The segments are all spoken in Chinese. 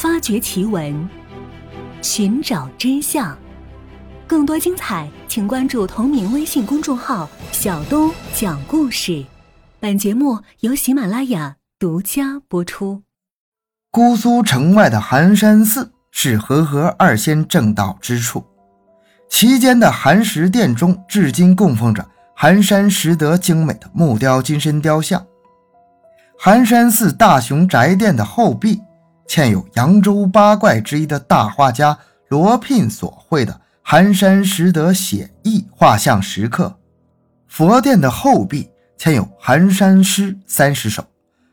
发掘奇闻，寻找真相。更多精彩，请关注同名微信公众号“小东讲故事”。本节目由喜马拉雅独家播出。姑苏城外的寒山寺是和合二仙正道之处，其间的寒食殿中，至今供奉着寒山拾得精美的木雕金身雕像。寒山寺大雄宅殿的后壁。嵌有扬州八怪之一的大画家罗聘所绘的寒山拾得写意画像石刻，佛殿的后壁嵌有寒山诗三十首。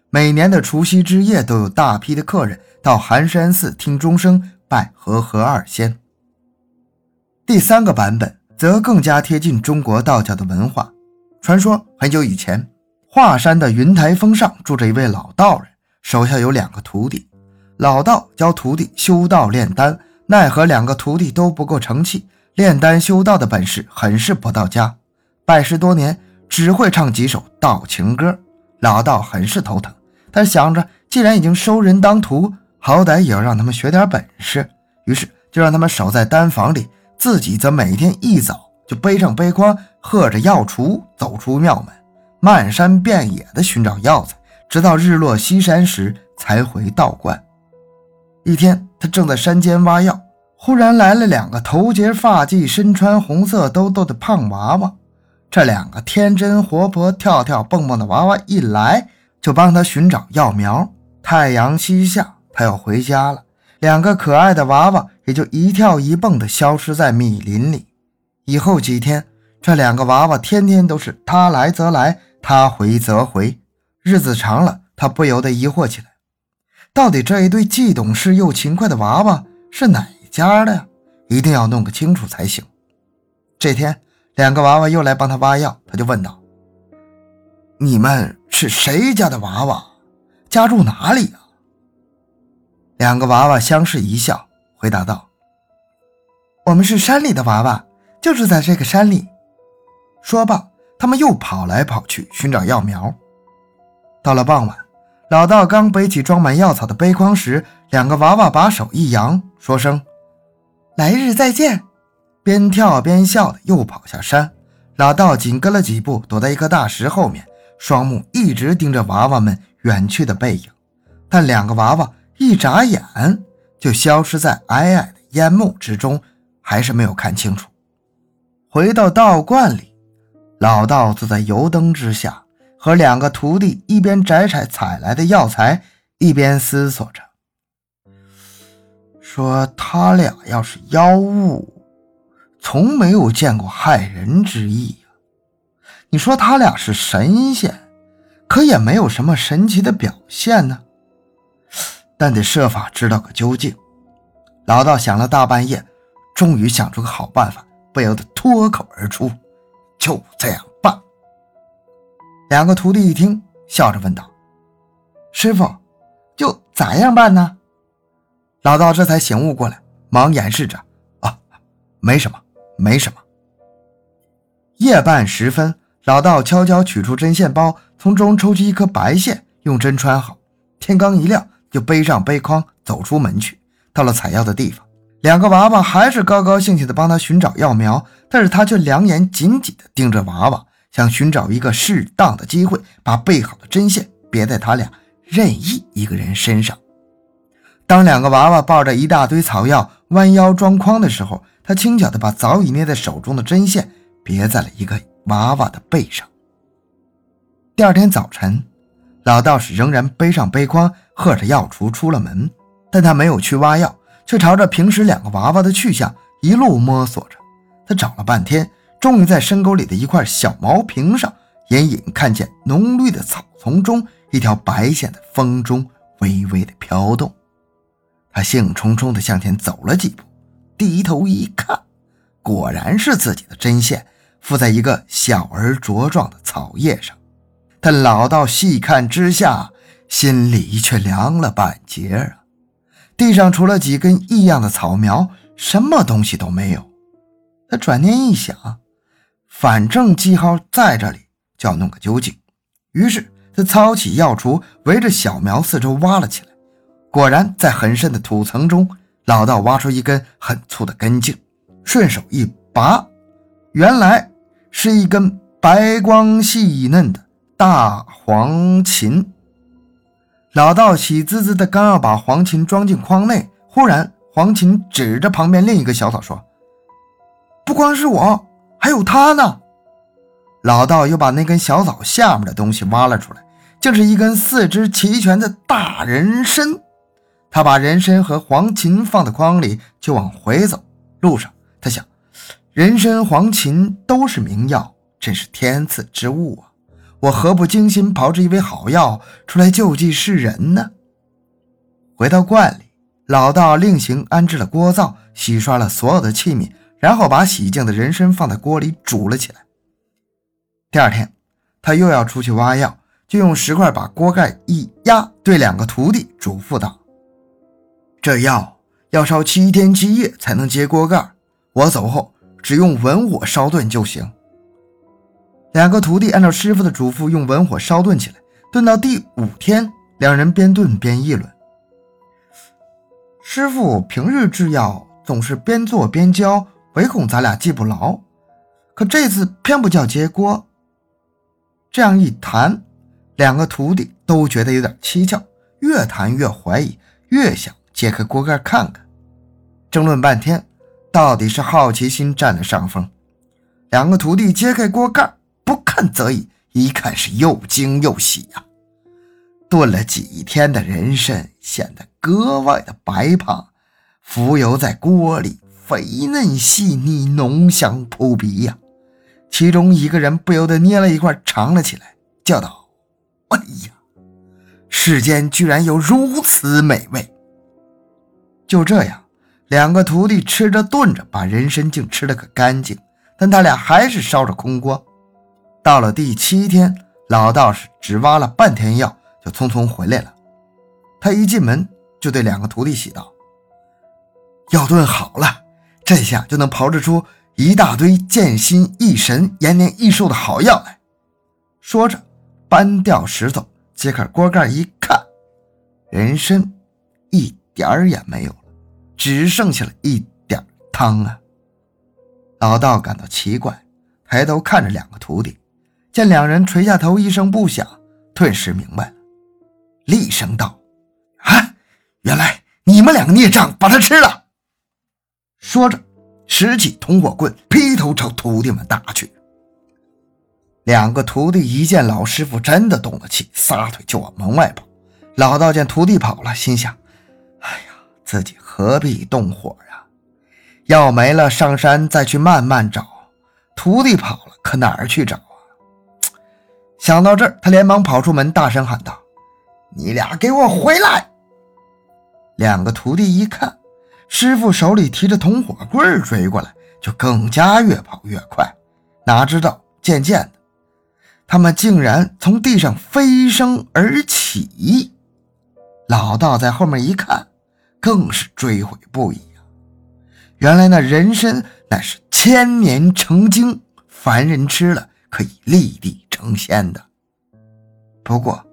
每年的除夕之夜，都有大批的客人到寒山寺听钟声拜和合二仙。第三个版本则更加贴近中国道教的文化。传说很久以前，华山的云台峰上住着一位老道人，手下有两个徒弟。老道教徒弟修道炼丹，奈何两个徒弟都不够成器，炼丹修道的本事很是不到家。拜师多年，只会唱几首道情歌。老道很是头疼，他想着，既然已经收人当徒，好歹也要让他们学点本事。于是就让他们守在丹房里，自己则每天一早就背上背筐，喝着药锄，走出庙门，漫山遍野的寻找药材，直到日落西山时才回道观。一天，他正在山间挖药，忽然来了两个头结发髻、身穿红色兜兜的胖娃娃。这两个天真活泼、跳跳蹦蹦的娃娃一来，就帮他寻找药苗。太阳西下，他要回家了。两个可爱的娃娃也就一跳一蹦地消失在密林里。以后几天，这两个娃娃天天都是他来则来，他回则回。日子长了，他不由得疑惑起来。到底这一对既懂事又勤快的娃娃是哪家的呀？一定要弄个清楚才行。这天，两个娃娃又来帮他挖药，他就问道：“你们是谁家的娃娃？家住哪里呀？”两个娃娃相视一笑，回答道：“我们是山里的娃娃，就住在这个山里。”说罢，他们又跑来跑去寻找药苗。到了傍晚。老道刚背起装满药草的背筐时，两个娃娃把手一扬，说声“来日再见”，边跳边笑的又跑下山。老道紧跟了几步，躲在一颗大石后面，双目一直盯着娃娃们远去的背影。但两个娃娃一眨眼就消失在矮矮的烟幕之中，还是没有看清楚。回到道观里，老道坐在油灯之下。和两个徒弟一边摘采采来的药材，一边思索着，说：“他俩要是妖物，从没有见过害人之意呀。你说他俩是神仙，可也没有什么神奇的表现呢。但得设法知道个究竟。”老道想了大半夜，终于想出个好办法，不由得脱口而出：“就这样。”两个徒弟一听，笑着问道：“师傅，就咋样办呢？”老道这才醒悟过来，忙掩饰着：“啊，没什么，没什么。”夜半时分，老道悄悄取出针线包，从中抽出一颗白线，用针穿好。天刚一亮，就背上背筐走出门去。到了采药的地方，两个娃娃还是高高兴兴地帮他寻找药苗，但是他却两眼紧紧地盯着娃娃。想寻找一个适当的机会，把备好的针线别在他俩任意一个人身上。当两个娃娃抱着一大堆草药弯腰装筐的时候，他轻巧地把早已捏在手中的针线别在了一个娃娃的背上。第二天早晨，老道士仍然背上背筐，喝着药锄出了门，但他没有去挖药，却朝着平时两个娃娃的去向一路摸索着。他找了半天。终于在深沟里的一块小毛坪上，隐隐看见浓绿的草丛中一条白线在风中微微的飘动。他兴冲冲地向前走了几步，低头一看，果然是自己的针线附在一个小而茁壮的草叶上。但老道细看之下，心里却凉了半截啊！地上除了几根异样的草苗，什么东西都没有。他转念一想。反正记号在这里，就要弄个究竟。于是他操起药锄，围着小苗四周挖了起来。果然在很深的土层中，老道挖出一根很粗的根茎，顺手一拔，原来是一根白光细嫩的大黄芩。老道喜滋滋的刚要把黄芩装进筐内，忽然黄芩指着旁边另一个小草说：“不光是我，还有他呢。”老道又把那根小草下面的东西挖了出来，竟是一根四肢齐全的大人参。他把人参和黄芩放在筐里，就往回走。路上，他想：人参、黄芩都是名药，真是天赐之物啊！我何不精心炮制一味好药出来救济世人呢？回到观里，老道另行安置了锅灶，洗刷了所有的器皿，然后把洗净的人参放在锅里煮了起来。第二天，他又要出去挖药，就用石块把锅盖一压，对两个徒弟嘱咐道：“这药要烧七天七夜才能揭锅盖，我走后只用文火烧炖就行。”两个徒弟按照师傅的嘱咐，用文火烧炖起来。炖到第五天，两人边炖边议论：“师傅平日制药总是边做边教，唯恐咱俩记不牢。可这次偏不叫揭锅。”这样一谈，两个徒弟都觉得有点蹊跷，越谈越怀疑，越想揭开锅盖看看。争论半天，到底是好奇心占了上风。两个徒弟揭开锅盖。不看则已，一看是又惊又喜呀！炖了几天的人参显得格外的白胖，浮游在锅里，肥嫩细腻，浓香扑鼻呀。其中一个人不由得捏了一块尝了起来，叫道：“哎呀，世间居然有如此美味！”就这样，两个徒弟吃着炖着，把人参竟吃了个干净。但他俩还是烧着空锅。到了第七天，老道士只挖了半天药，就匆匆回来了。他一进门就对两个徒弟喜道：“药炖好了，这下就能炮制出一大堆健心益神、延年益寿的好药来。”说着，搬掉石头，揭开锅盖一看，人参一点儿也没有了，只剩下了一点汤啊！老道感到奇怪，抬头看着两个徒弟。见两人垂下头，一声不响，顿时明白了，厉声道：“啊，原来你们两个孽障把他吃了！”说着，拾起铜火棍，劈头朝徒弟们打去。两个徒弟一见老师傅真的动了气，撒腿就往门外跑。老道见徒弟跑了，心想：“哎呀，自己何必动火呀？药没了，上山再去慢慢找。徒弟跑了，可哪儿去找啊？”想到这儿，他连忙跑出门，大声喊道：“你俩给我回来！”两个徒弟一看，师傅手里提着铜火棍追过来，就更加越跑越快。哪知道，渐渐的，他们竟然从地上飞升而起。老道在后面一看，更是追悔不已啊！原来那人参乃是千年成精，凡人吃了可以立地。成仙的。不过，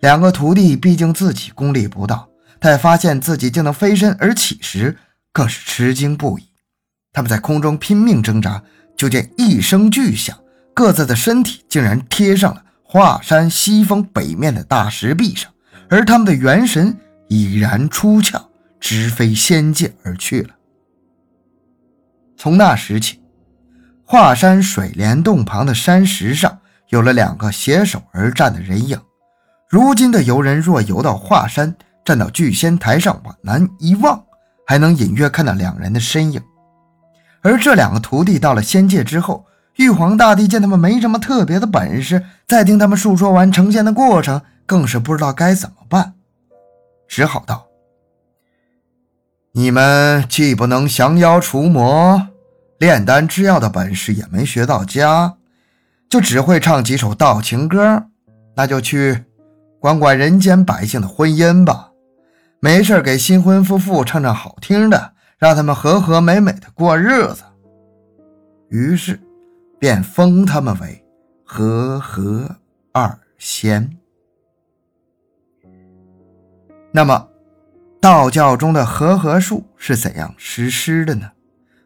两个徒弟毕竟自己功力不到，待发现自己竟能飞身而起时，更是吃惊不已。他们在空中拼命挣扎，就见一声巨响，各自的身体竟然贴上了华山西峰北面的大石壁上，而他们的元神已然出窍，直飞仙界而去了。从那时起，华山水帘洞旁的山石上。有了两个携手而战的人影。如今的游人若游到华山，站到聚仙台上往南一望，还能隐约看到两人的身影。而这两个徒弟到了仙界之后，玉皇大帝见他们没什么特别的本事，再听他们述说完成仙的过程，更是不知道该怎么办，只好道：“你们既不能降妖除魔，炼丹制药的本事也没学到家。”就只会唱几首道情歌，那就去管管人间百姓的婚姻吧。没事给新婚夫妇唱唱好听的，让他们和和美美的过日子。于是，便封他们为和合二仙。那么，道教中的和合术是怎样实施的呢？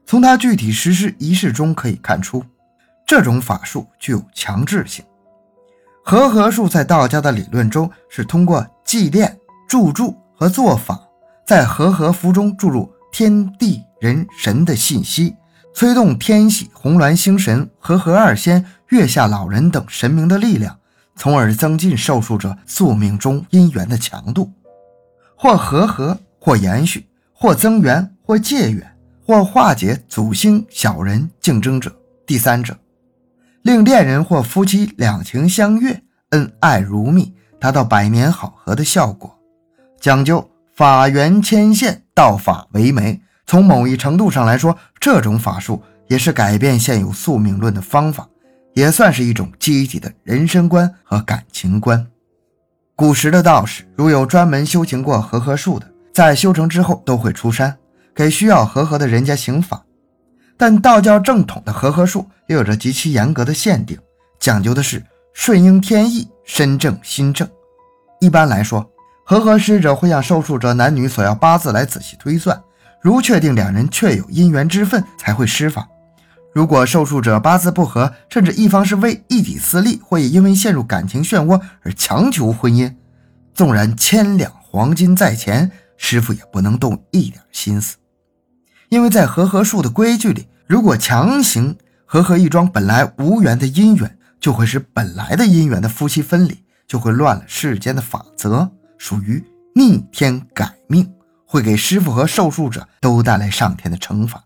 从它具体实施仪式中可以看出，这种法术具有强制性。和合术在道家的理论中是通过祭奠、祝祝和做法，在和合符中注入天地人神的信息，催动天喜、红鸾星神、和合二仙、月下老人等神明的力量，从而增进受术者宿命中姻缘的强度。或和合，或延续，或增援，或借缘，或化解祖星、小人、竞争者、第三者，令恋人或夫妻两情相悦，恩爱如蜜，达到百年好合的效果。讲究法缘牵线，道法为媒。从某一程度上来说，这种法术也是改变现有宿命论的方法，也算是一种积极的人生观和感情观。古时的道士，如有专门修行过和合术的，在修成之后都会出山，给需要和合的人家行法。但道教正统的和合术又有着极其严格的限定，讲究的是顺应天意，身正心正。一般来说，和合使者会向受术者男女所要八字来仔细推算，如确定两人确有姻缘之分，才会施法。如果受术者八字不合，甚至一方是为一己私利，或因为陷入感情漩涡而强求婚姻，纵然千两黄金在前，师傅也不能动一点心思。因为在和合术的规矩里，如果强行和合一桩本来无缘的姻缘，就会使本来的姻缘的夫妻分离，就会乱了世间的法则，属于逆天改命，会给师傅和受术者都带来上天的惩罚。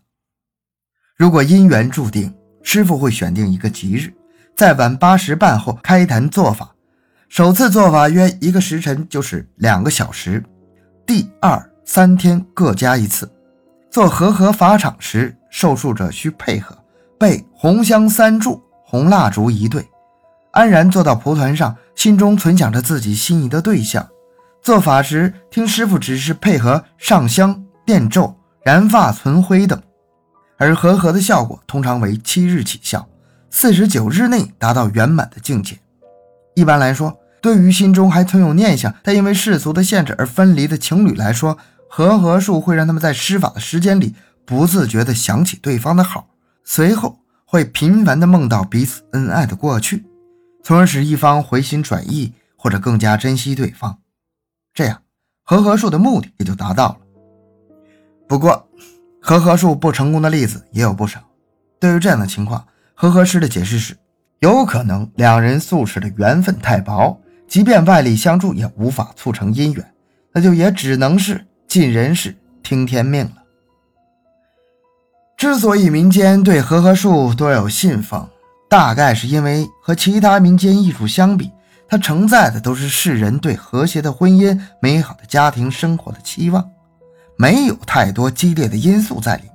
如果姻缘注定，师傅会选定一个吉日，在晚八时半后开坛做法。首次做法约一个时辰，就是两个小时。第二、三天各加一次。做和合法场时，受术者需配合，备红香三柱、红蜡烛一对，安然坐到蒲团上，心中存想着自己心仪的对象。做法时，听师傅指示，配合上香、念咒、燃发、存灰等。而和合的效果通常为七日起效，四十九日内达到圆满的境界。一般来说，对于心中还存有念想，但因为世俗的限制而分离的情侣来说，和合术会让他们在施法的时间里不自觉地想起对方的好，随后会频繁地梦到彼此恩爱的过去，从而使一方回心转意或者更加珍惜对方。这样，和合术的目的也就达到了。不过，和合术不成功的例子也有不少。对于这样的情况，和合师的解释是：有可能两人素世的缘分太薄，即便外力相助也无法促成姻缘，那就也只能是尽人事听天命了。之所以民间对和合术多有信奉，大概是因为和其他民间艺术相比，它承载的都是世人对和谐的婚姻、美好的家庭生活的期望。没有太多激烈的因素在里面，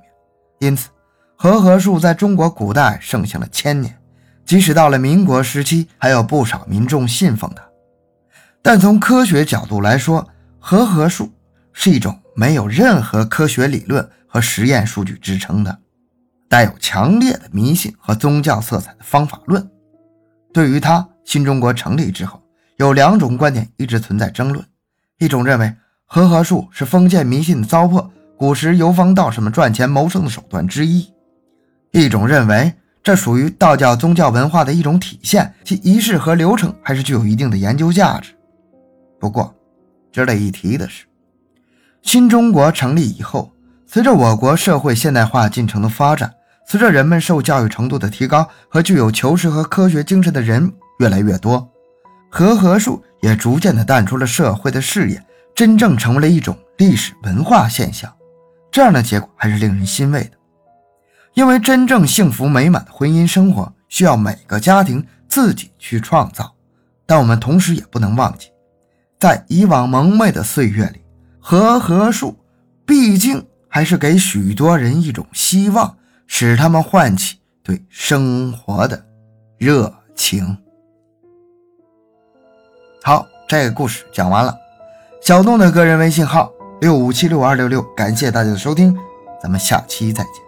因此和合术在中国古代盛行了千年，即使到了民国时期，还有不少民众信奉它。但从科学角度来说，和合术是一种没有任何科学理论和实验数据支撑的，带有强烈的迷信和宗教色彩的方法论。对于它，新中国成立之后，有两种观点一直存在争论，一种认为。和合术是封建迷信的糟粕，古时游方道士们赚钱谋生的手段之一。一种认为这属于道教宗教文化的一种体现，其仪式和流程还是具有一定的研究价值。不过，值得一提的是，新中国成立以后，随着我国社会现代化进程的发展，随着人们受教育程度的提高和具有求实和科学精神的人越来越多，和合术也逐渐的淡出了社会的视野。真正成为了一种历史文化现象，这样的结果还是令人欣慰的。因为真正幸福美满的婚姻生活需要每个家庭自己去创造，但我们同时也不能忘记，在以往蒙昧的岁月里，和合术毕竟还是给许多人一种希望，使他们唤起对生活的热情。好，这个故事讲完了。小东的个人微信号六五七六二六六，感谢大家的收听，咱们下期再见。